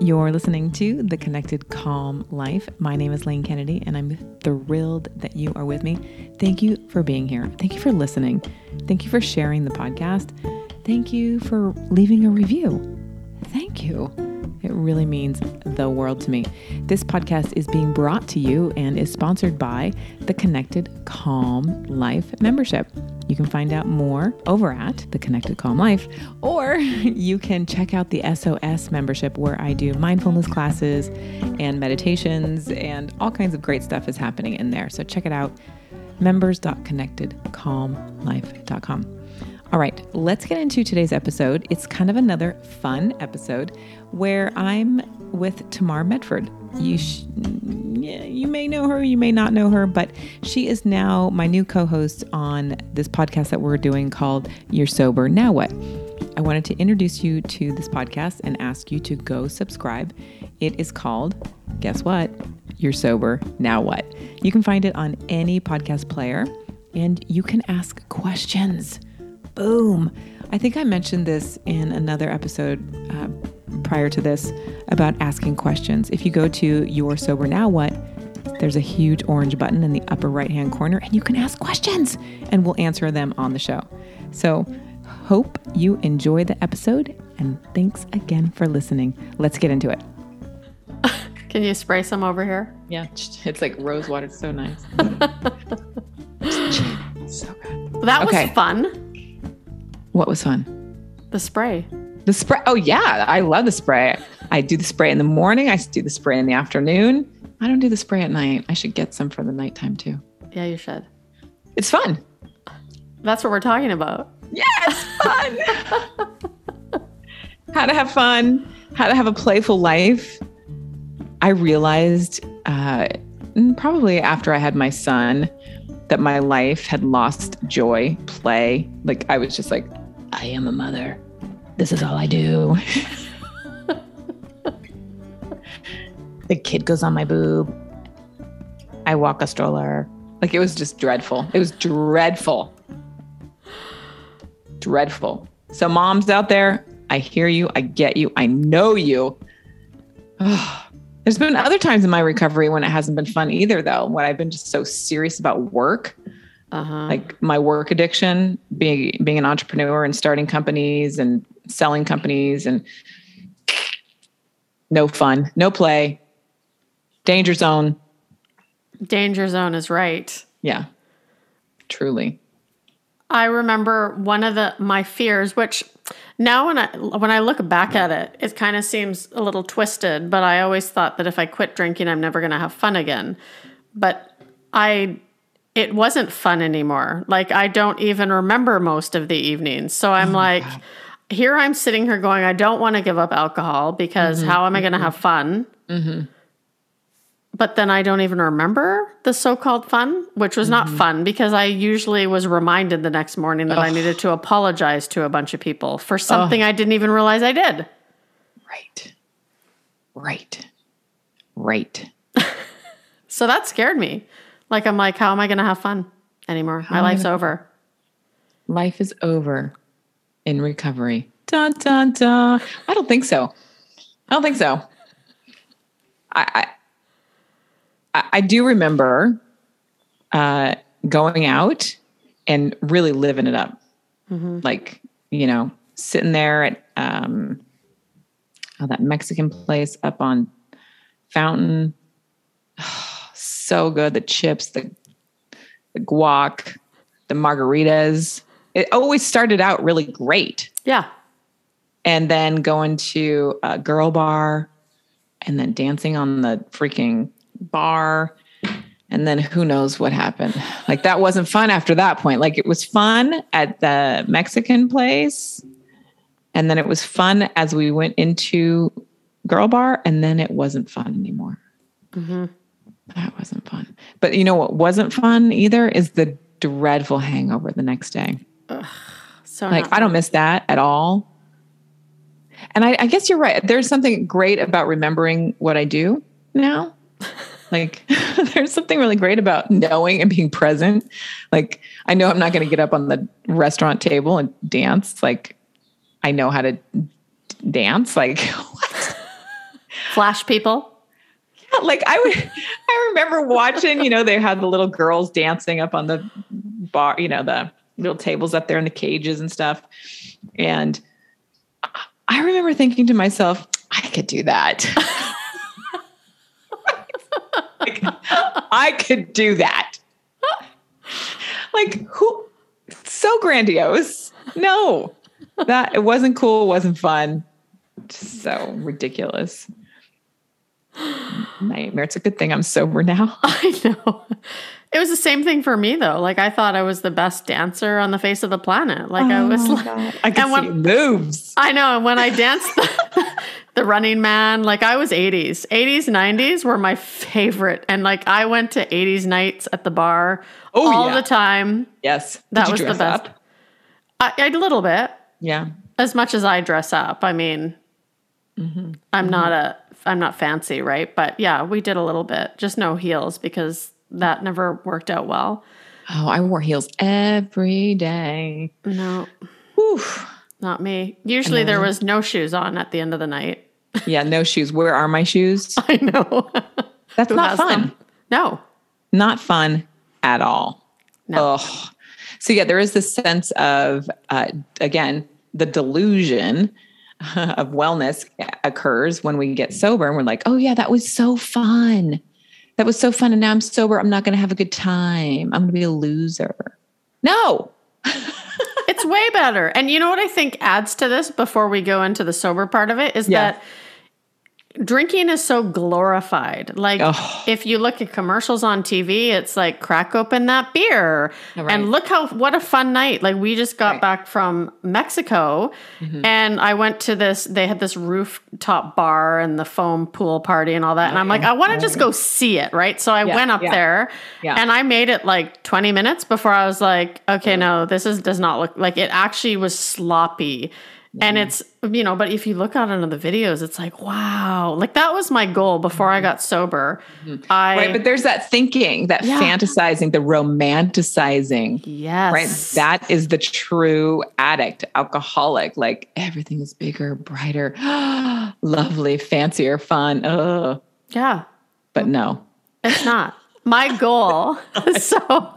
You're listening to The Connected Calm Life. My name is Lane Kennedy, and I'm thrilled that you are with me. Thank you for being here. Thank you for listening. Thank you for sharing the podcast. Thank you for leaving a review. Thank you. It really means the world to me. This podcast is being brought to you and is sponsored by the Connected Calm Life membership. You can find out more over at the Connected Calm Life, or you can check out the SOS membership where I do mindfulness classes and meditations, and all kinds of great stuff is happening in there. So check it out members.connectedcalmlife.com. All right, let's get into today's episode. It's kind of another fun episode where I'm with Tamar Medford. You sh- you may know her, you may not know her, but she is now my new co-host on this podcast that we're doing called You're Sober Now What. I wanted to introduce you to this podcast and ask you to go subscribe. It is called, guess what? You're Sober Now What. You can find it on any podcast player and you can ask questions. Boom. I think I mentioned this in another episode uh, prior to this about asking questions. If you go to Your Sober Now What, there's a huge orange button in the upper right hand corner, and you can ask questions and we'll answer them on the show. So, hope you enjoy the episode, and thanks again for listening. Let's get into it. Can you spray some over here? Yeah, it's like rose water. It's so nice. so good. That was fun. What was fun? The spray. The spray. Oh yeah, I love the spray. I do the spray in the morning. I do the spray in the afternoon. I don't do the spray at night. I should get some for the nighttime too. Yeah, you should. It's fun. That's what we're talking about. Yes, fun. how to have fun, how to have a playful life. I realized uh, probably after I had my son that my life had lost joy, play. Like I was just like, I am a mother. This is all I do. the kid goes on my boob. I walk a stroller. Like it was just dreadful. It was dreadful. Dreadful. So, moms out there, I hear you. I get you. I know you. There's been other times in my recovery when it hasn't been fun either, though, when I've been just so serious about work uh-huh. like my work addiction, being being an entrepreneur and starting companies and selling companies and no fun, no play, danger zone. Danger zone is right. Yeah, truly. I remember one of the my fears, which now when I when I look back at it, it kind of seems a little twisted. But I always thought that if I quit drinking, I'm never going to have fun again. But I it wasn't fun anymore. Like I don't even remember most of the evenings. So I'm oh, like, here I'm sitting here going, I don't want to give up alcohol because mm-hmm, how am I going to mm-hmm. have fun? Mm-hmm. But then I don't even remember the so called fun, which was not mm-hmm. fun because I usually was reminded the next morning that I needed to apologize to a bunch of people for something I didn't even realize I did. Right. Right. Right. so that scared me. Like I'm like, how am I going to have fun anymore? How My life's gonna... over. Life is over in recovery. Dun dun dun. I don't think so. I don't think so. I I, I do remember uh, going out and really living it up. Mm-hmm. Like you know, sitting there at um, oh, that Mexican place up on Fountain. so good. The chips, the the guac, the margaritas. It always started out really great. Yeah. And then going to a girl bar and then dancing on the freaking bar. And then who knows what happened. Like that wasn't fun after that point. Like it was fun at the Mexican place. And then it was fun as we went into girl bar. And then it wasn't fun anymore. Mm-hmm. That wasn't fun. But you know what wasn't fun either is the dreadful hangover the next day. Ugh, so like I don't miss that at all. And I, I guess you're right. There's something great about remembering what I do now. like there's something really great about knowing and being present. Like I know I'm not going to get up on the restaurant table and dance. Like I know how to dance. Like, what? Flash people. like I would, I remember watching, you know, they had the little girls dancing up on the bar, you know, the little tables up there in the cages and stuff. And I remember thinking to myself, I could do that. like, I could do that. like who so grandiose. No. That it wasn't cool, it wasn't fun. Just so ridiculous. Nightmare. It's a good thing I'm sober now. I know. It was the same thing for me though. Like I thought I was the best dancer on the face of the planet. Like I was like I can see moves. I know. And when I danced the, the running man, like I was 80s. 80s, 90s were my favorite. And like I went to 80s nights at the bar Oh, all yeah. the time. Yes. That was the best. up? I, I a little bit. Yeah. As much as I dress up. I mean, Mm-hmm. I'm not a I'm not fancy, right? But yeah, we did a little bit. Just no heels because that never worked out well. Oh, I wore heels every day. No, Whew. not me. Usually there was no shoes on at the end of the night. Yeah, no shoes. Where are my shoes? I know. That's Who not fun. them? No. Not fun at all. No. Ugh. So yeah, there is this sense of uh, again the delusion of wellness occurs when we get sober and we're like, oh yeah, that was so fun. That was so fun, and now I'm sober. I'm not going to have a good time. I'm going to be a loser. No. It's way better. And you know what I think adds to this before we go into the sober part of it is Yeah. that drinking is so glorified. Like Ugh. if you look at commercials on TV, it's like crack open that beer Right. and look how what a fun night. Like we just got Right. Mm-hmm. back from Mexico and I went to this they had this rooftop bar and the foam pool party and all that and I'm like I want to just go see it, right? So I Yeah, went up yeah. there Yeah. and I made it like 20 minutes before I was like, okay, no, this is does not look like it actually was sloppy. And Mm-hmm. it's, you know, but if you look at in the videos, it's like, wow. Like that was my goal before I got sober. Mm-hmm. Right, but there's that thinking, that Yeah. fantasizing, the romanticizing. yes. Right. That is the true addict, alcoholic. Like everything is bigger, brighter, lovely, fancier, fun. Ugh. yeah. But no. It's not. My goal, so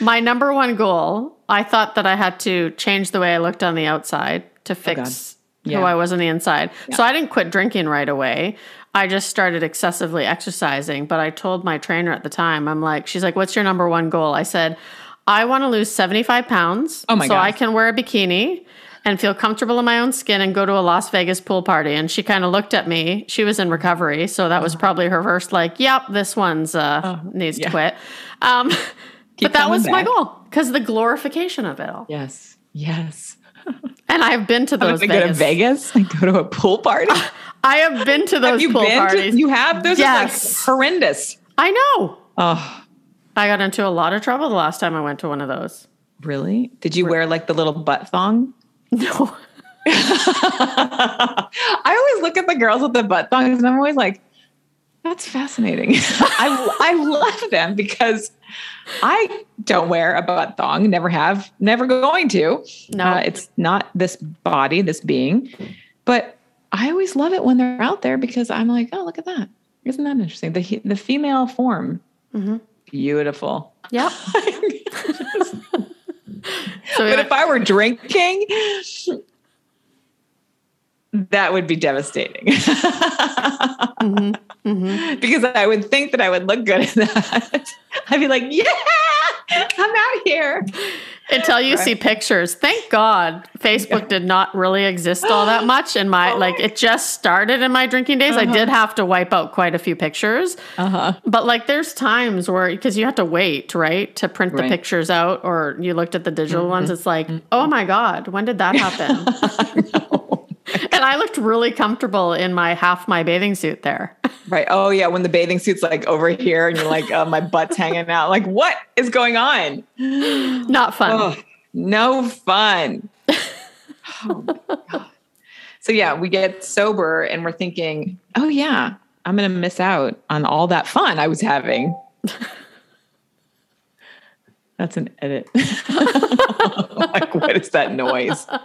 my number one goal, I thought that I had to change the way I looked on the outside to fix Yeah. who I was on the inside. So I didn't quit drinking right away. I just started excessively exercising. But I told my trainer at the time, I'm like, she's like, what's your number one goal? I said, I want to lose 75 pounds Oh my so God. I can wear a bikini and feel comfortable in my own skin and go to a Las Vegas pool party. And she kind of looked at me. She was in recovery. So that was probably her first, like, yep, this one's uh, needs Uh-huh. yeah. to quit. Um, but that was my goal because the glorification of it all. Yes. Yes. And I've been to I'm those gonna go to Vegas. Vegas and go to a pool party. I have been to those have you pool been parties. to? You have? Those Yes. are like horrendous. I know. Oh, I got into a lot of trouble the last time I went to one of those. really? Did you wear like the little butt thong? No. I always look at the girls with the butt thongs and I'm always like, that's fascinating. I, I love them because I don't wear a butt thong, never have, never going to. No. Uh, it's not this body, this being. But I always love it when they're out there because I'm like, oh, look at that. Isn't that interesting? The, the female form, Mm-hmm. beautiful. Yep. So we But if I were drinking, that would be devastating. Mm-hmm. Because I would think that I would look good in that. I'd be like, yeah, I'm out here. until you see pictures, thank God Facebook did not really exist all that much. in my, Oh like, it just started in my drinking days. I did have to wipe out quite a few pictures. Uh-huh. But like, there's times where, because you have to wait, right, to print the Right. Mm-hmm. pictures out, or you looked at the digital ones, it's like, oh my God, when did that happen? and I looked really comfortable in my half my bathing suit there. Right. Oh, yeah. When the bathing suit's like over here and you're like, oh, my butt's hanging out. Like, what is going on? Not fun. Oh, no fun. Oh, my God. So, yeah, we get sober and we're thinking, oh, yeah, I'm going to miss out on all that fun I was having. That's an edit. like, what is that noise?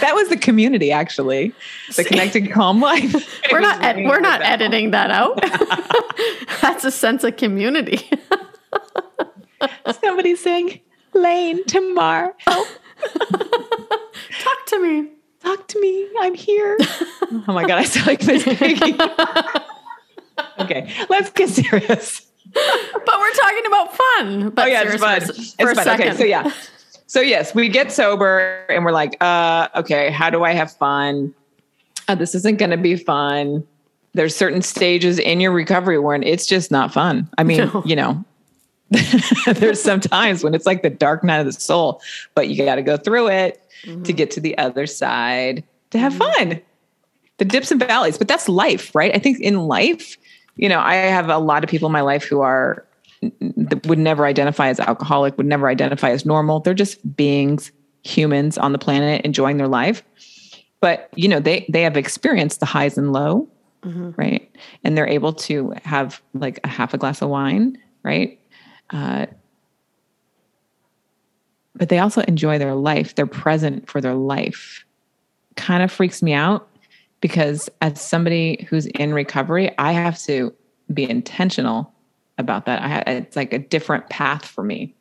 that was the community, actually. The connected calm life. We're not ed- we're not bell. editing that out. That's a sense of community. Somebody saying, Lane, Tamar, help, Talk to me. talk to me. I'm here. oh my God, I sound like Miss Piggy. okay, let's get serious. But we're talking about fun. But oh yeah, it's fun. for It's s- for a fun. Okay, so yeah. So yes, we get sober and we're like, uh, okay, how do I have fun? Uh, this isn't going to be fun. There's certain stages in your recovery when it's just not fun. I mean, No. you know, there's some times when it's like the dark night of the soul, but you got to go through it to get to the other side to have fun. The dips and valleys, but that's life, right? I think in life, you know, I have a lot of people in my life who are that would never identify as alcoholic, would never identify as normal. They're just beings, humans on the planet enjoying their life. But you know, they they have experienced the highs and low, right? And they're able to have like a half a glass of wine, right? Uh, but they also enjoy their life. They're present for their life. Kind of freaks me out because as somebody who's in recovery, I have to be intentional about that. I ha- it's like a different path for me.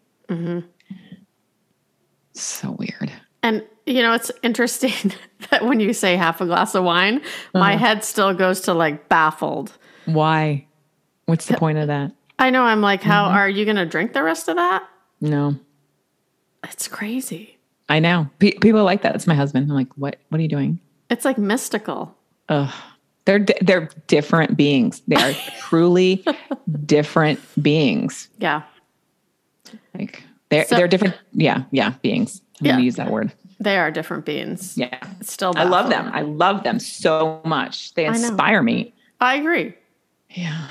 So weird. And you know, it's interesting that when you say half a glass of wine, my Uh-huh. head still goes to like baffled. Why? What's the point of that? I know I'm like, how Mm-hmm. are you going to drink the rest of that? No, It's crazy. I know. Pe- people like that. It's my husband. I'm like, what? What are you doing? It's like mystical. Ugh. They're they're different beings. They are truly different beings. Yeah. Like they're So- they're different. Yeah, yeah, beings. I'm Yeah. gonna use that word. They are different beings. Yeah, It's still I love them. I love them so much. They inspire me. I agree. Yeah.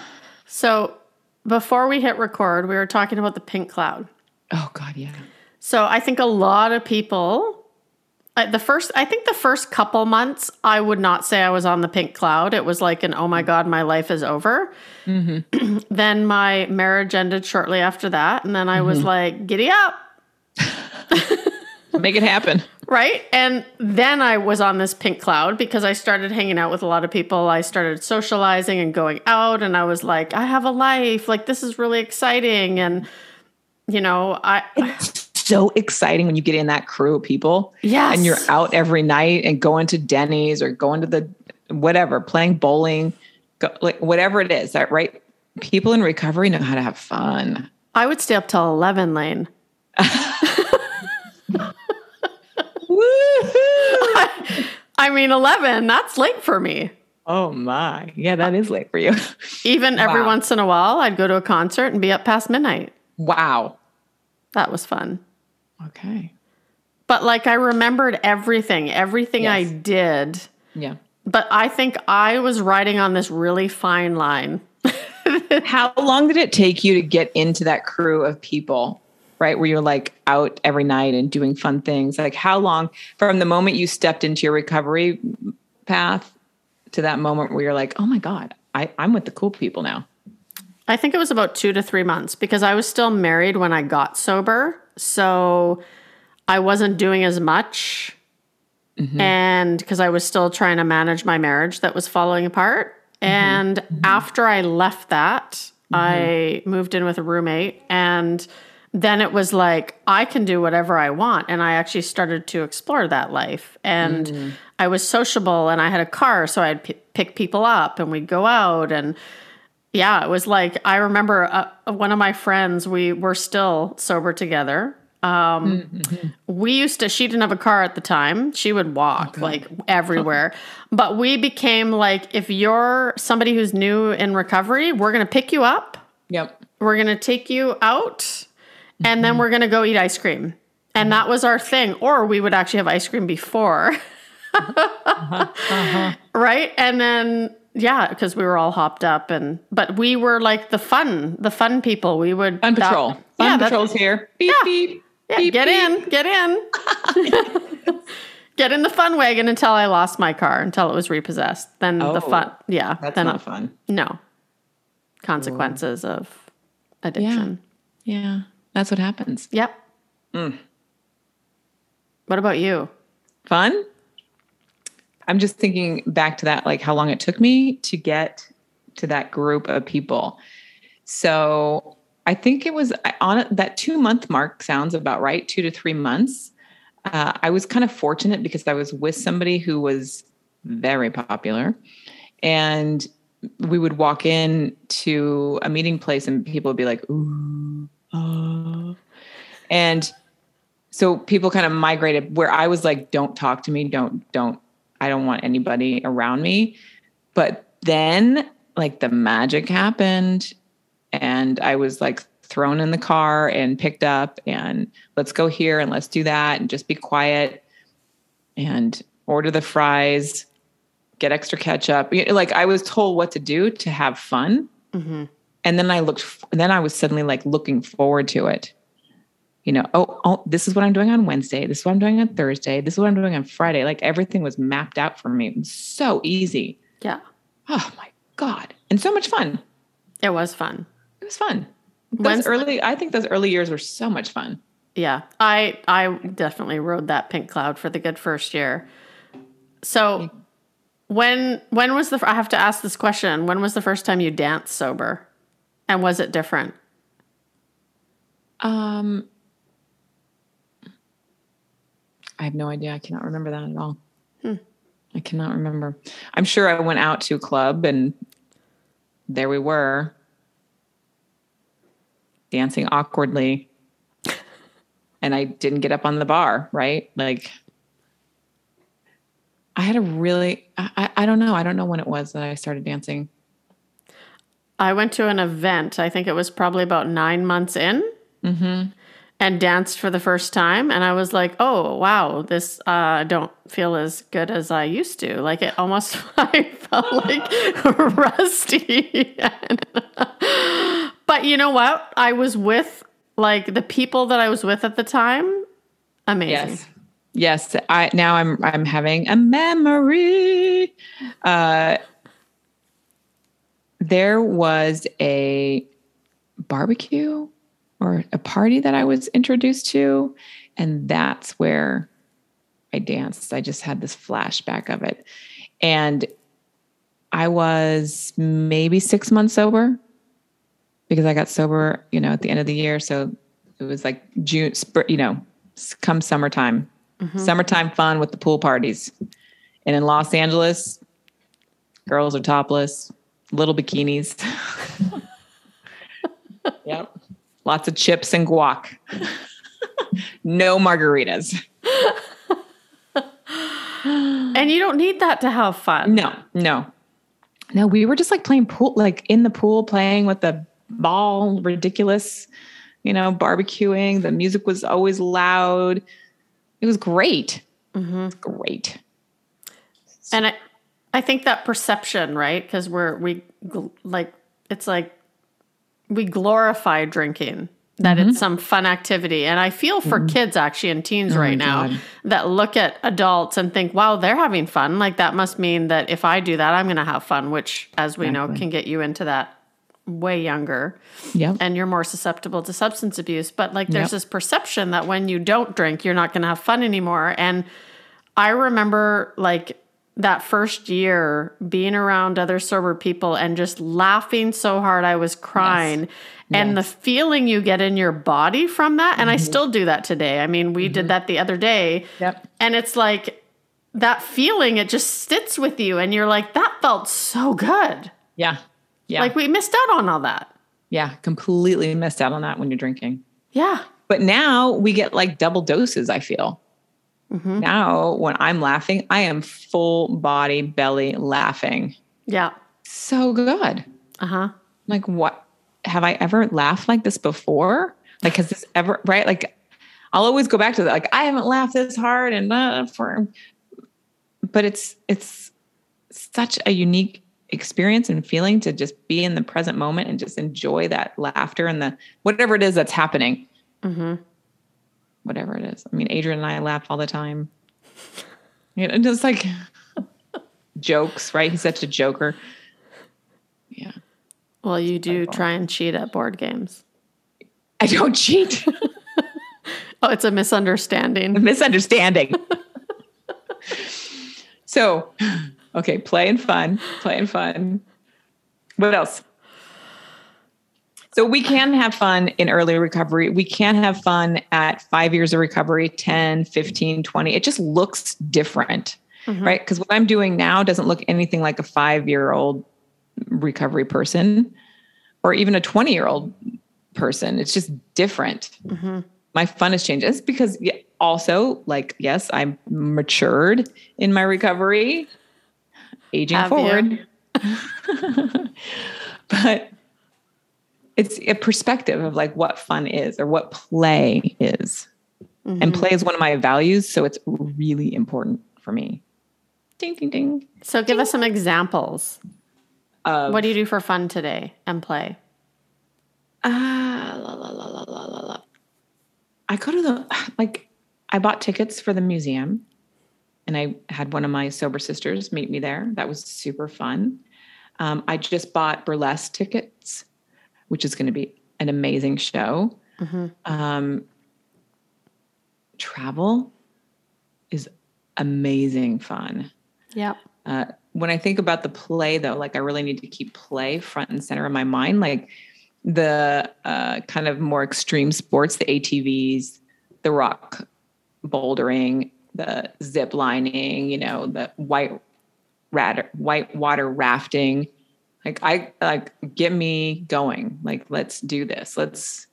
So before we hit record, we were talking about the pink cloud. Oh God, yeah. So I think a lot of people, uh, the first, I think the first couple months, I would not say I was on the pink cloud. It was like an, oh my God, my life is over. then my marriage ended shortly after that. And then I was like, giddy up. Make it happen. Right. And then I was on this pink cloud because I started hanging out with a lot of people. I started socializing and going out. And I was like, I have a life. Like, this is really exciting. And, you know, I, so exciting when you get in that crew of people. Yes. And you're out every night and going to Denny's or going to the whatever, playing bowling, go, like whatever it is. That right? People in recovery know how to have fun. I would stay up till 11 lane. Woohoo! I mean, 11, that's late for me. oh my. Yeah, that is late for you. Even every Wow. once in a while, I'd go to a concert and be up past midnight. wow. That was fun. Okay. But like, I remembered everything, everything I did. Yeah. But I think I was riding on this really fine line. How long did it take you to get into that crew of people? Right, where you're like out every night and doing fun things. Like, how long from the moment you stepped into your recovery path to that moment where you're like, oh my God, I, I'm with the cool people now? I think it was about two to three months because I was still married when I got sober. So I wasn't doing as much. Mm-hmm. And because I was still trying to manage my marriage that was falling apart. Mm-hmm. And mm-hmm. after I left that, I moved in with a roommate. And then it was like, I can do whatever I want. And I actually started to explore that life. And mm. I was sociable and I had a car. So I'd p- pick people up and we'd go out. And yeah, it was like I remember uh, one of my friends. We were still sober together. Um, mm, mm-hmm. We used to. She didn't have a car at the time. She would walk like everywhere. but we became like, if you're somebody who's new in recovery, we're gonna pick you up. Yep. We're gonna take you out, and then mm-hmm. we're gonna go eat ice cream. And mm-hmm. that was our thing. Or we would actually have ice cream before. Uh-huh. Uh-huh. Right. And then yeah, because we were all hopped up and but we were like the fun, the fun people. We would Fun that- patrol. Fun yeah, patrol's here. Beep, Yeah. beep. yeah, beep, get beep. in, get in. get in the fun wagon until I lost my car, until it was repossessed. Then the Oh, fun yeah. That's then not fun. no. Consequences of addiction. Yeah. That's what happens. Yep. Mm. What about you? fun. I'm just thinking back to that, like how long it took me to get to that group of people. So I think it was on that two month mark sounds about right, two to three months. Uh, I was kind of fortunate because I was with somebody who was very popular, and we would walk in to a meeting place, and people would be like, "Ooh, uh. and so people kind of migrated where I was like, "Don't talk to me, don't, don't, I don't want anybody around me." But then, like, the magic happened, and I was like thrown in the car and picked up and let's go here and let's do that and just be quiet and order the fries get extra ketchup like i was told what to do to have fun mm-hmm. and then i looked then i was suddenly like looking forward to it you know oh, oh this is what i'm doing on wednesday this is what i'm doing on thursday this is what i'm doing on friday like everything was mapped out for me. It was so easy. Yeah. Oh my god. And so much fun. It was fun. It was fun. Those early, I think those early years were so much fun. Yeah, I I definitely rode that pink cloud for the good first year. So, when when was the I have to ask this question? When was the first time you danced sober, and was it different? Um, I have no idea. I cannot remember that at all. Hmm. I cannot remember. I'm sure I went out to a club and there we were dancing awkwardly and I didn't get up on the bar, right? Like I had a really I, I don't know. I don't know when it was that I started dancing. I went to an event. I think it was probably about nine months in. Mm-hmm. And danced for the first time, and I was like, "Oh wow, this uh, don't feel as good as I used to." Like it almost, I felt like rusty. But you know what? I was with like the people that I was with at the time. Amazing. Yes. Yes. I now I'm I'm having a memory. Uh there was a barbecue or a party that I was introduced to, and that's where I danced. I just had this flashback of it. And I was maybe six months sober because I got sober, you know, at the end of the year. So it was like June, you know, come summertime, mm-hmm. summertime fun with the pool parties. And in Los Angeles, girls are topless, little bikinis. yep. Lots of chips and guac. no margaritas. and you don't need that to have fun. No, no. No, we were just like playing pool, like in the pool, playing with the ball, ridiculous, you know, barbecuing. The music was always loud. It was great. Mm-hmm. great. And I, I think that perception, right? Because we're we like it's like we glorify drinking that mm-hmm. it's some fun activity. And I feel for mm-hmm. kids actually and teens oh right now God. that look at adults and think, wow, they're having fun. Like that must mean that if I do that, I'm going to have fun, which, as we exactly. know, can get you into that way younger yep. and you're more susceptible to substance abuse but like there's yep. this perception that when you don't drink you're not going to have fun anymore and i remember like that first year being around other sober people and just laughing so hard i was crying yes. and yes. the feeling you get in your body from that and mm-hmm. i still do that today i mean we mm-hmm. did that the other day yep. and it's like that feeling it just sits with you and you're like that felt so good yeah yeah. Like we missed out on all that. Yeah, completely missed out on that when you're drinking. Yeah. But now we get like double doses, I feel. Mm-hmm. Now, when I'm laughing, I am full body, belly laughing. Yeah. So good. Uh huh. Like, what? Have I ever laughed like this before? Like, has this ever, right? Like, I'll always go back to that. Like, I haven't laughed this hard and uh, for, but it's, it's such a unique experience and feeling to just be in the present moment and just enjoy that laughter and the whatever it is that's happening. Mm-hmm. Whatever it is. I mean, Adrian and I laugh all the time. You know, just like jokes, right? He's such a joker. Yeah. Well, you do try and cheat at board games. I don't cheat. oh, it's a misunderstanding. A misunderstanding. So, okay, play and fun, play and fun. What else? So we can have fun in early recovery. We can have fun at five years of recovery, 10, 15, 20. It just looks different, mm-hmm. right? Because what I'm doing now doesn't look anything like a five year old recovery person or even a 20 year old person. It's just different. Mm-hmm. My fun has changed. It's because also, like, yes, I'm matured in my recovery, aging have forward. but it's a perspective of like what fun is or what play is. Mm-hmm. And play is one of my values. So it's really important for me. Ding, ding, ding. So give ding. us some examples. Of, what do you do for fun today and play? Ah, uh, la, la, la, la, la, la. I go to the, like, I bought tickets for the museum and I had one of my sober sisters meet me there. That was super fun. Um, I just bought burlesque tickets which is going to be an amazing show. Mm-hmm. Um, travel is amazing fun. Yeah. Uh, when I think about the play, though, like I really need to keep play front and center in my mind. Like the uh, kind of more extreme sports, the ATVs, the rock bouldering, the zip lining, you know, the white rat, white water rafting. Like I like get me going. Like let's do this. Let's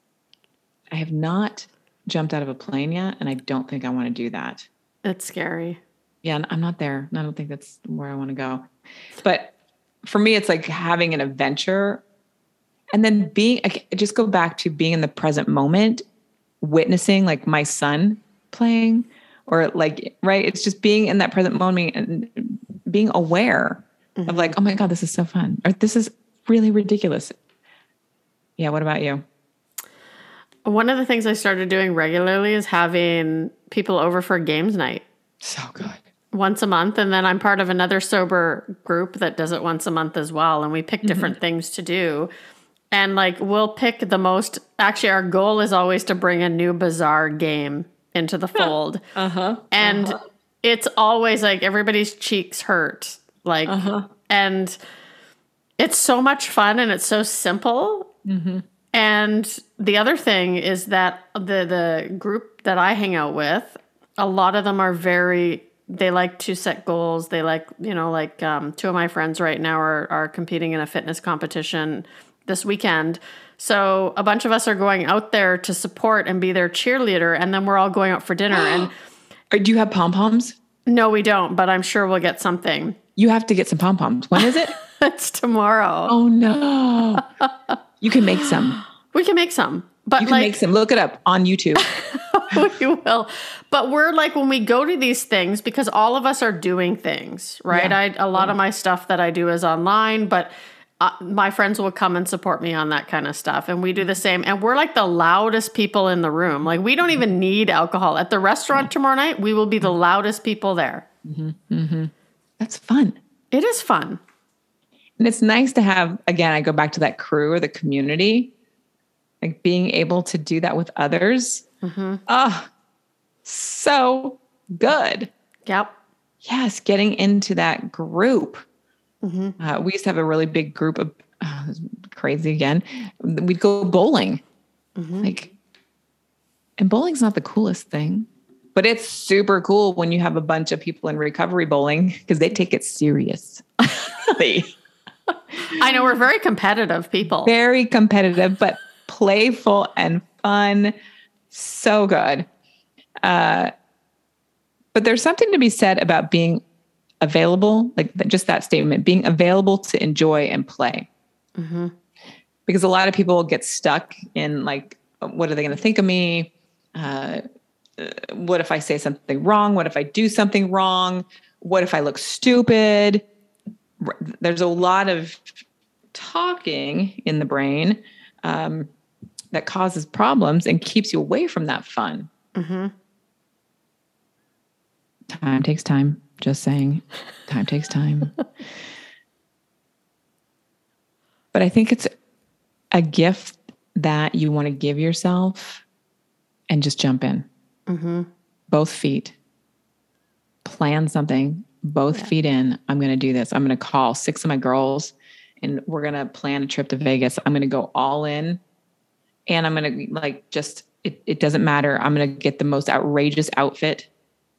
I have not jumped out of a plane yet and I don't think I want to do that. It's scary. Yeah, I'm not there. I don't think that's where I want to go. But for me it's like having an adventure and then being I just go back to being in the present moment, witnessing like my son playing or like right it's just being in that present moment and being aware mm-hmm. of like, oh my God, this is so fun. Or this is really ridiculous. Yeah. What about you? One of the things I started doing regularly is having people over for games night. So good. Once a month. And then I'm part of another sober group that does it once a month as well. And we pick different mm-hmm. things to do. And like we'll pick the most, actually, our goal is always to bring a new bizarre game into the fold. uh-huh. And uh-huh. it's always like everybody's cheeks hurt like, uh-huh. and it's so much fun and it's so simple. Mm-hmm. And the other thing is that the the group that I hang out with, a lot of them are very they like to set goals. They like, you know, like um, two of my friends right now are are competing in a fitness competition this weekend. So a bunch of us are going out there to support and be their cheerleader, and then we're all going out for dinner. and do you have pom poms? No, we don't, but I'm sure we'll get something. You have to get some pom poms. When is it? it's tomorrow. Oh no! you can make some. We can make some, but you can like, make some. Look it up on YouTube. we will. But we're like when we go to these things because all of us are doing things, right? Yeah. I a lot yeah. of my stuff that I do is online, but uh, my friends will come and support me on that kind of stuff and we do the same and we're like the loudest people in the room like we don't even need alcohol at the restaurant tomorrow night we will be the loudest people there mm-hmm. Mm-hmm. That's fun. It is fun. And it's nice to have, again, I go back to that crew or the community, like being able to do that with others. Mm-hmm. Oh, so good. Yep. Yes, getting into that group. Mm-hmm. Uh, we used to have a really big group of uh, crazy again. We'd go bowling. Mm-hmm. Like, and bowling's not the coolest thing. But it's super cool when you have a bunch of people in recovery bowling because they take it serious. I know we're very competitive people. Very competitive, but playful and fun. So good. Uh, but there's something to be said about being available, like just that statement, being available to enjoy and play. Mm-hmm. Because a lot of people get stuck in like, what are they going to think of me? Uh, what if I say something wrong? What if I do something wrong? What if I look stupid? There's a lot of talking in the brain um, that causes problems and keeps you away from that fun. Mm-hmm. Time takes time. Just saying, time takes time. but I think it's a gift that you want to give yourself and just jump in. Mm-hmm. Both feet. plan something, both Yeah. feet in. I'm going to do this. I'm going to call six of my girls and we're going to plan a trip to Vegas. I'm going to go all in and I'm going to like just, it, it doesn't matter. I'm going to get the most outrageous outfit.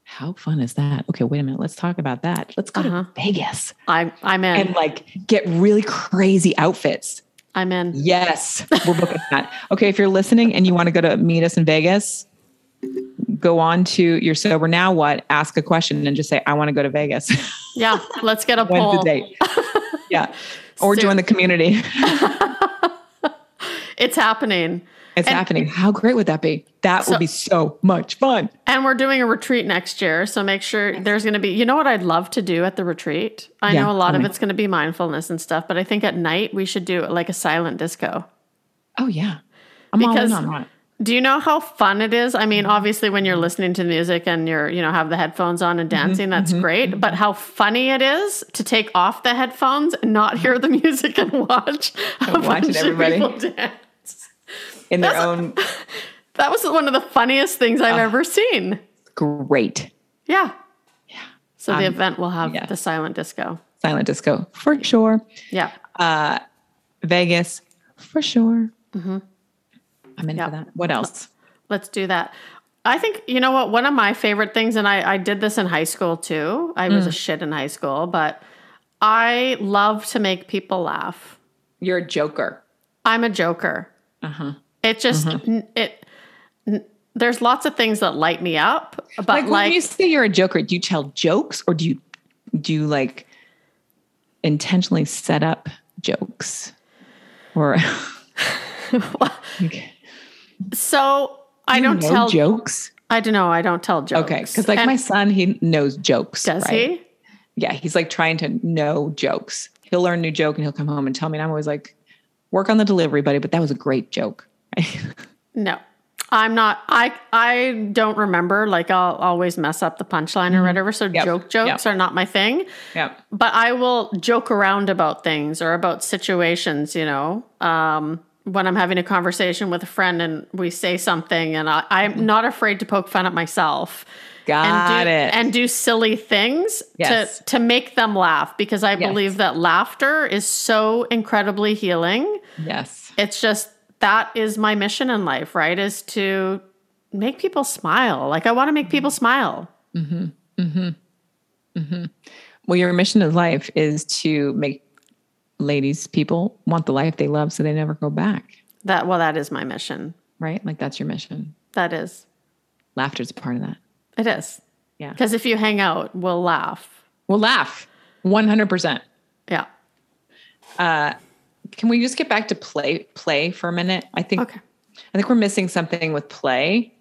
How fun is that? Okay, wait a minute. Let's talk about that. Let's go Uh-huh. to Vegas I'm I'm in. and like get really crazy outfits. I'm in. Yes, we're booking that. Okay, if you're listening and you want to go to meet us in Vegas, go on to your sober now what, ask a question and just say, I want to go to Vegas. Yeah, let's get a poll. the date? Yeah. Or join the community. It's happening. It's And- happening. How great would that be? That So- would be so much fun. And we're doing a retreat next year. So make sure there's going to be, you know what I'd love to do at the retreat? I Yeah, know a lot of it's going to be mindfulness and stuff, but I think at night we should do like a silent disco. Oh yeah. I'm all in on that. Do you know how fun it is? I mean, obviously when you're listening to music and you're, you know, have the headphones on and Mm-hmm, dancing, that's great. But how funny it is to take off the headphones and not hear the music and watch a bunch of everybody. people dance. In their That's- own That was one of the funniest things I've ever seen. great Yeah. Yeah. So the Um, event will have yeah. the silent disco. silent disco for sure. Yeah. Uh Vegas for sure. I'm in Yeah. for that. What else? Let's do that. I think, you know what? One of my favorite things, and I, I did this in high school too. I Mm. was a shit in high school, but I love to make people laugh. You're a joker. I'm a joker. Uh-huh. It just, n- it, n- there's lots of things that light me up, but like, like, when you say you're a joker, do you tell jokes or do you do you like intentionally set up jokes? Or Okay. So I You don't tell, jokes. I don't know. I don't tell jokes. Okay, because like And my son, he knows jokes. does right? he? Yeah, he's like trying to know jokes. He'll learn a new joke and he'll come home and tell me. And I'm always like, work on the delivery, buddy. But that was a great joke. No. I'm not I I don't remember like I'll always mess up the punchline or whatever so Mm-hmm. Yep. joke jokes Yep. are not my thing yeah. but I will joke around about things or about situations you know um when I'm having a conversation with a friend and we say something and I, I'm not afraid to poke fun at myself Mm-hmm. Got and do, it. and do silly things Yes. to to make them laugh because I Yes. believe that laughter is so incredibly healing yes. it's just that is my mission in life, right? Is to make people smile. Like I want to make mm-hmm. people smile. Mm-hmm. Mm-hmm. Well, your mission in life is to make ladies, people want the life they love so they never go back, That well, that is my mission. right? Like that's your mission. That is. Laughter's a part of that. It is. Yeah. Because if you hang out, we'll laugh. We'll laugh 100%. Yeah. Can we just get back to play play for a minute? I think Okay. I think we're missing something with play.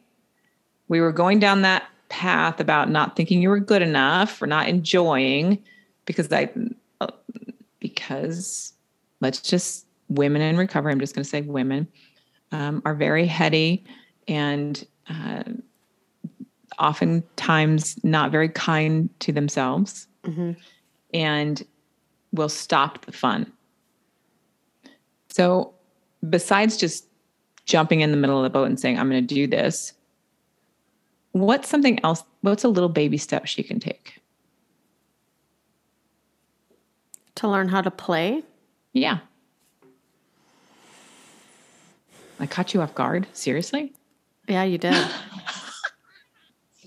We were going down that path about not thinking you were good enough or not enjoying because I uh, because let's just women in recovery. I'm just going to say women um, are very heady and uh, oftentimes not very kind to themselves and will stop the fun. So, besides just jumping in the middle of the boat and saying, I'm going to do this, what's something else? What's a little baby step she can take? To learn how to play. Yeah. I caught you off guard. Seriously? Yeah, you did.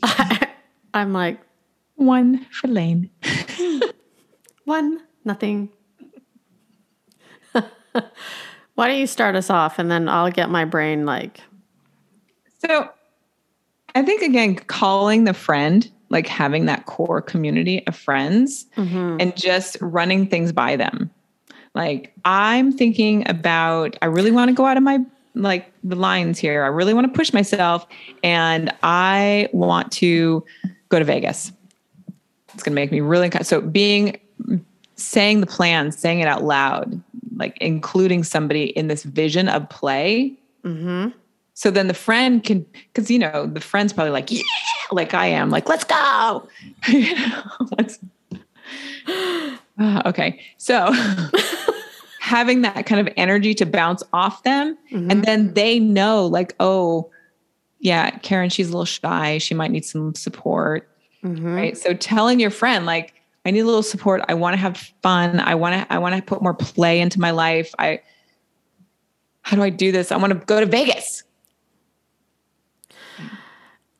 I'm like, One for Lane. one, nothing. Why don't you start us off and then I'll get my brain like So, I think again, calling the friend, like having that core community of friends mm-hmm. and just running things by them. Like, I'm thinking about, I really want to go out of my like the lines here. I really want to push myself and I want to go to Vegas. It's going to make me really so being saying the plan, saying it out loud, like including somebody in this vision of play. Mm-hmm. So then the friend can, because you know the friend's probably like, yeah, like I am, like let's go. you know, let's. Uh, okay, so having that kind of energy to bounce off them, and then they know, like, oh, yeah, Karen, she's a little shy. She might need some support. right? So telling your friend, like, I need a little support. I want to have fun. I want to, I want to put more play into my life. I, how do I do this? I want to go to Vegas.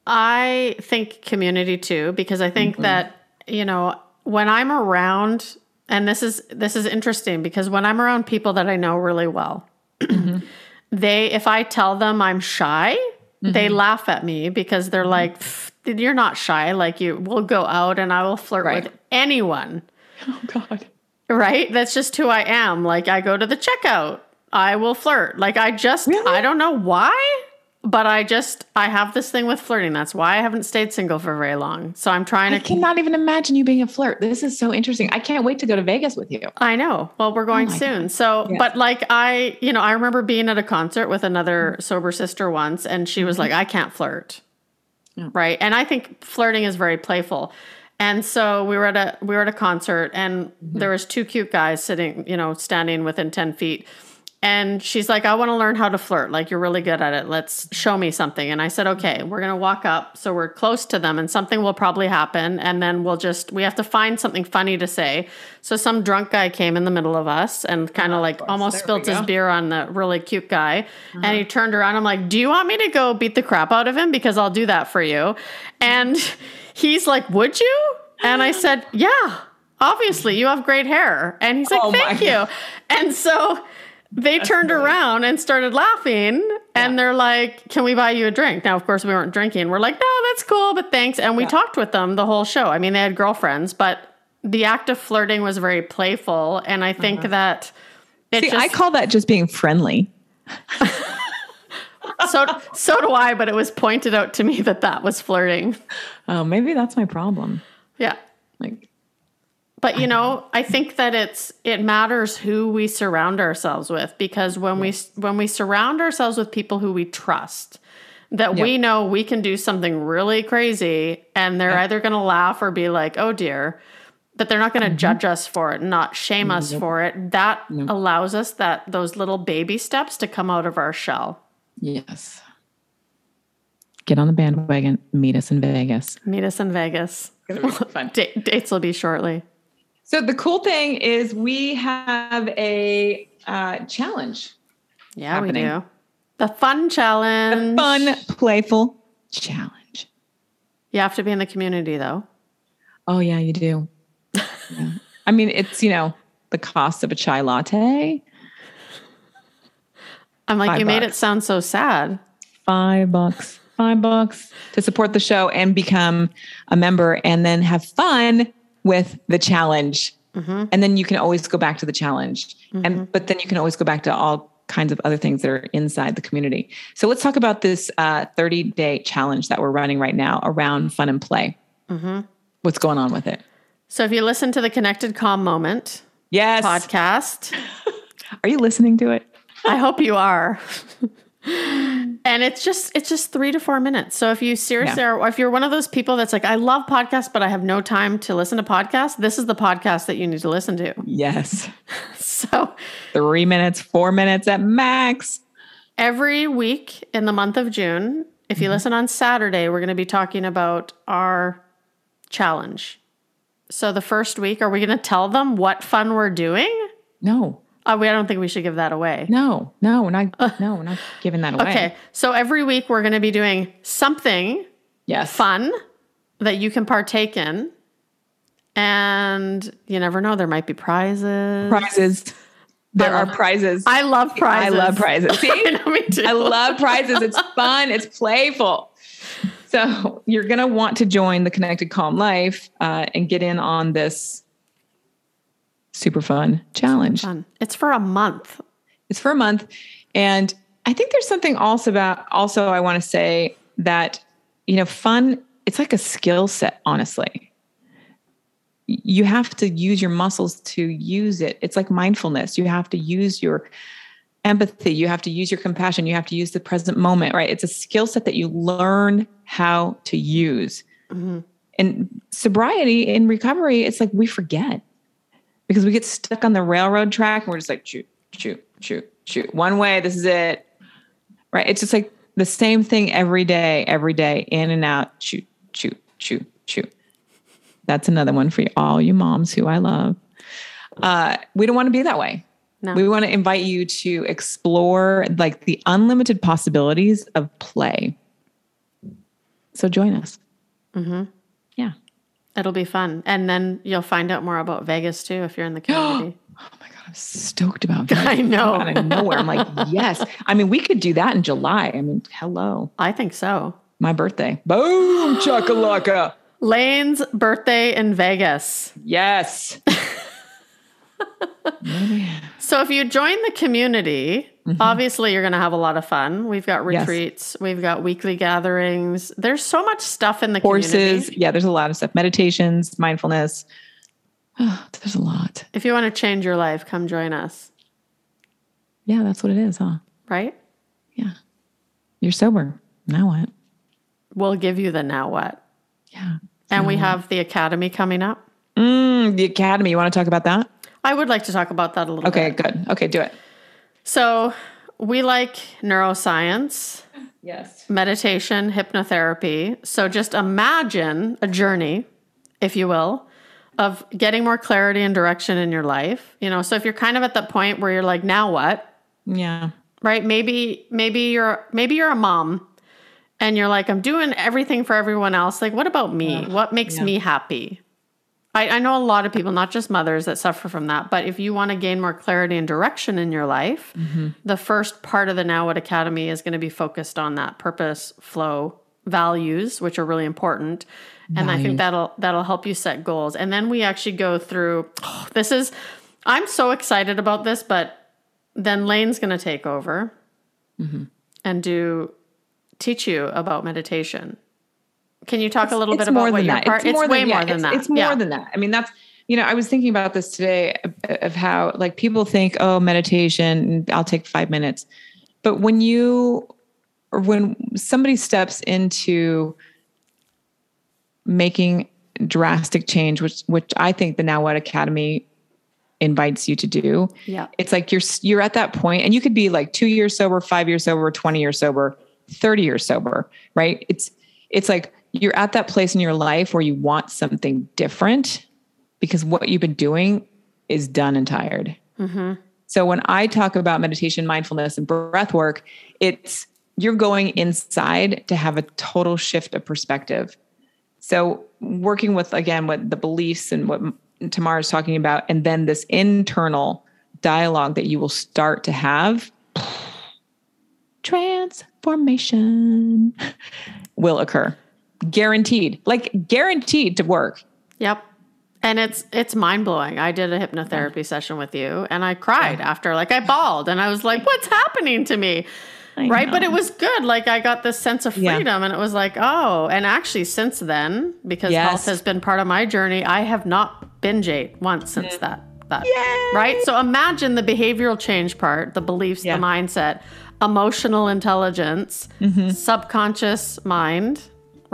I think community too, because I think mm-hmm. that, you know, when I'm around, and this is this is interesting because when I'm around people that I know really well, mm-hmm. they if I tell them I'm shy, they mm-hmm. laugh at me because they're like, you're not shy. Like you will go out and I will flirt Right. with anyone. Oh God. Right? That's just who I am. Like I go to the checkout. I will flirt. Like I just Really? I don't know why, but I just I have this thing with flirting. That's why I haven't stayed single for very long. So I'm trying I to cannot even imagine you being a flirt. This is so interesting. I can't wait to go to Vegas with you. I know. Well, we're going Oh soon. So, Yeah. but like I, you know, I remember being at a concert with another sober sister once and she was like, mm-hmm. I can't flirt. Right? And I think flirting is very playful. And so we were at a we were at a concert and mm-hmm. there was two cute guys sitting, you know, standing within 10 feet. And she's like, I want to learn how to flirt. Like, you're really good at it. Let's show me something. And I said, okay, we're going to walk up. So we're close to them and something will probably happen. And then we'll just, we have to find something funny to say. So some drunk guy came in the middle of us and kind of like almost There spilled his beer on the really cute guy. And he turned around. I'm like, do you want me to go beat the crap out of him? Because I'll do that for you. And he's like, would you? And I said, yeah, obviously you have great hair. And he's like, Oh thank you. And so they turned around and started laughing and they're like, Can we buy you a drink? Now, of course, we weren't drinking. We're like, No, that's cool, but thanks. And we Yeah. talked with them the whole show. I mean, they had girlfriends, but the act of flirting was very playful. And I think uh-huh. that it See, just, I call that just being friendly. so, so do I, but it was pointed out to me that that was flirting. Oh, maybe that's my problem. Yeah. Like, But you know, I think that it's it matters who we surround ourselves with because when we when we surround ourselves with people who we trust, that we know we can do something really crazy and they're either going to laugh or be like, "Oh dear," but they're not going to mm-hmm. judge us for it, not shame us for it. That allows us that those little baby steps to come out of our shell. yes. Get on the bandwagon. Meet us in Vegas. Meet us in Vegas. fun. Da- dates will be shortly. So the cool thing is we have a uh, challenge. Yeah, Happening. we do. The fun challenge. The Fun, playful challenge. You have to be in the community though. Oh yeah, you do. Yeah. I mean, it's you know the cost of a chai latte, I'm like, Five you made it sound so sad. five bucks, five bucks to support the show and become a member, and then have fun with the challenge. Mm-hmm. And then you can always go back to the challenge, and mm-hmm. but then you can always go back to all kinds of other things that are inside the community. So let's talk about this uh, 30 day challenge that we're running right now around fun and play. Mm-hmm. What's going on with it? So if you listen to the Connected Calm Moment Yes. podcast, Are you listening to it? I hope you are. and it's just it's just three to four minutes. So if you seriously yeah. are if you're one of those people that's like, I love podcasts, but I have no time to listen to podcasts, this is the podcast that you need to listen to. Yes. So Three minutes, four minutes at max. every week in the month of June, if you mm-hmm. listen on Saturday, we're going to be talking about our challenge. So the first week, are we going to tell them what fun we're doing? No, Uh, we, I don't think we should give that away. no, no, we're not. No, we're not giving that away. Okay. So every week we're going to be doing something Yes. fun that you can partake in. And you never know, there might be prizes. Prizes. There are prizes. I love prizes. I love prizes. See? I know, me too. I love prizes. It's fun. It's playful. So you're going to want to join the Connected Calm Life uh, and get in on this super fun challenge. fun. It's for a month. It's for a month. And I think there's something also about, also, I want to say that, you know, fun, it's like a skill set, honestly. You have to use your muscles to use it. It's like mindfulness. You have to use your empathy. You have to use your compassion. You have to use the present moment, right? It's a skill set that you learn how to use. Mm-hmm. And sobriety in recovery, it's like we forget because we get stuck on the railroad track and we're just like shoot shoot shoot shoot one way this is it right it's just like the same thing every day every day in and out shoot shoot shoot shoot That's another one for all you moms who I love. Uh, we don't want to be that way. No. We want to invite you to explore like the unlimited possibilities of play. So join us. Mm-hmm. Yeah. It'll be fun. And then you'll find out more about Vegas too if you're in the community. Oh my God, I'm stoked about that. I know. Out of nowhere. I'm like, yes. I mean, we could do that in July. I mean, hello. I think so. My birthday. Boom, chakalaka. Lane's birthday in Vegas. Yes. So if you join the community, obviously you're going to have a lot of fun. We've got Mm-hmm. Yes. retreats, we've got weekly gatherings. There's so much stuff in the Horses. community. Yeah, there's a lot of stuff. Meditations, mindfulness. Oh, there's a lot. If you want to change your life, come join us, Yeah, that's what it is, huh? right? Yeah. You're sober. Now what? We'll give you the now what. Yeah. And we have the academy coming up. Mm, the academy. You want to talk about that? I would like to talk about that a little Okay, bit. Okay, good. Okay, do it. So, we like neuroscience, Yes. meditation, hypnotherapy. So, just imagine a journey, if you will, of getting more clarity and direction in your life. You know, so if you're kind of at that point where you're like, now what? Yeah. Right? Maybe maybe you're maybe you're a mom and you're like, I'm doing everything for everyone else. Like, what about me? what makes yeah. me happy? I, I know a lot of people, not just mothers, that suffer from that. But if you want to gain more clarity and direction in your life, mm-hmm. the first part of the Now What Academy is going to be focused on that purpose, flow, values, which are really important. And I think that'll that'll help you set goals. And then we actually go through. Oh, this is, I'm so excited about this, but then Lane's going to take over mm-hmm. and do teach you about meditation. Can you talk a little bit it's about more what than your that. part? It's, more way than, more yeah, than it's, that. It's more Yeah. than that. I mean, that's you know, I was thinking about this today of, of how like people think, oh, meditation, I'll take five minutes, but when you or when somebody steps into making drastic change, which which I think the Now What Academy invites you to do, Yeah. it's like you're you're at that point and you could be like 2 years sober, 5 years sober, 20 years sober, 30 years sober, right? It's it's like you're at that place in your life where you want something different because what you've been doing is done and tired. Mm-hmm. So when I talk about meditation, mindfulness, and breath work, it's you're going inside to have a total shift of perspective. So working with again what the beliefs and what Tamara's talking about, and then this internal dialogue that you will start to have, transformation will occur, guaranteed, like guaranteed to work. Yep. And it's it's mind blowing. I did a hypnotherapy session with you and I cried after like I bawled and I was like, what's happening to me? I right. But it was good. Like I got this sense of Yeah. freedom and it was like, oh, and actually since then, because Yes. health has been part of my journey, I have not binge ate once since that. That Yay! right? So imagine the behavioral change part, the beliefs, Yeah. the mindset, emotional intelligence, Mm-hmm. subconscious mind,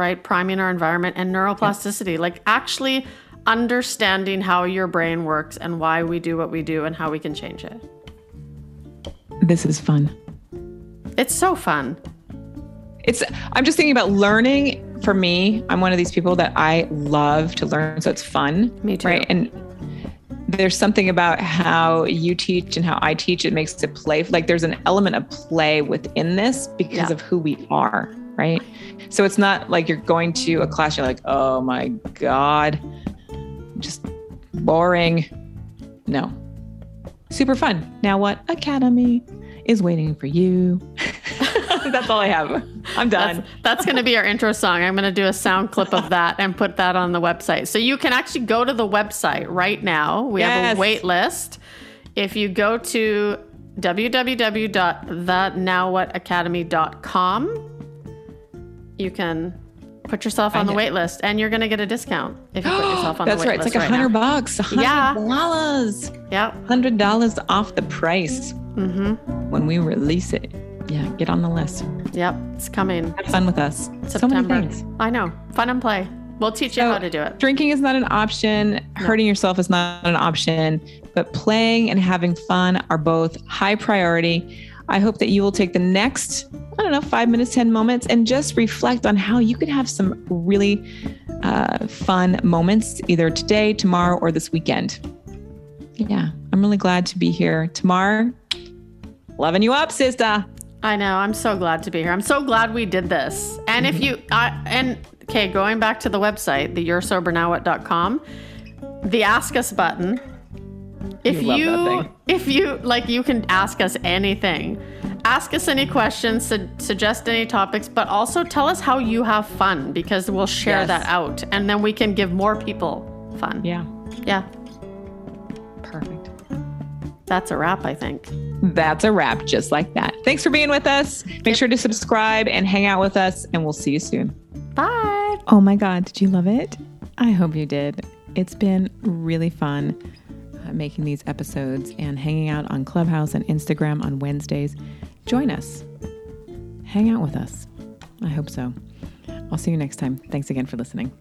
right? Priming our environment and neuroplasticity. Like actually understanding how your brain works and why we do what we do and how we can change it. This is fun. It's so fun. it's i'm just thinking about learning for me i'm one of these people that i love to learn so it's fun Me too. right and there's something about how you teach and how i teach it makes it play like there's an element of play within this because Yeah. of who we are right? So it's not like you're going to a class you're like oh my god just boring. No. Super fun. Now what? Academy is waiting for you. That's all i have. I'm done. That's, that's going to be our intro song. I'm going to do a sound clip of that and put that on the website. So you can actually go to the website right now. We have a wait list. If you go to www.thenowwhatacademy.com, you can put yourself on the it. wait list and you're going to get a discount if you put yourself on the wait right. List. That's right. It's like a hundred bucks. a hundred Yeah. dollars. Yep. Hundred dollars off the price Mm-hmm. when we release it. Yeah, get on the list. Yep. It's coming. Have fun with us. So September. many things. I know. Fun and play. We'll teach you So, how to do it. Drinking is not an option. Hurting yourself is not an option. But playing and having fun are both high priority. I hope that you will take the next, I don't know, five minutes, 10 moments and just reflect on how you could have some really uh, fun moments either today, tomorrow, or this weekend. Yeah, I'm really glad to be here. Tamar, loving you up, sister. I know. I'm so glad to be here. I'm so glad we did this. And if you, I, and okay, going back to the website, the you're sober now the ask us button. If You you, if you like, you can ask us anything. Ask us any questions, su- suggest any topics, but also tell us how you have fun because we'll share Yes. that out and then we can give more people fun. Yeah, Yeah. perfect. That's a wrap, I think. That's a wrap, just like that. Thanks for being with us. Make sure to subscribe and hang out with us, and we'll see you soon. Bye. Oh my God, did you love it? I hope you did. It's been really fun uh, making these episodes and hanging out on Clubhouse and Instagram on Wednesdays. Join us, hang out with us. I hope so. I'll see you next time. Thanks again for listening.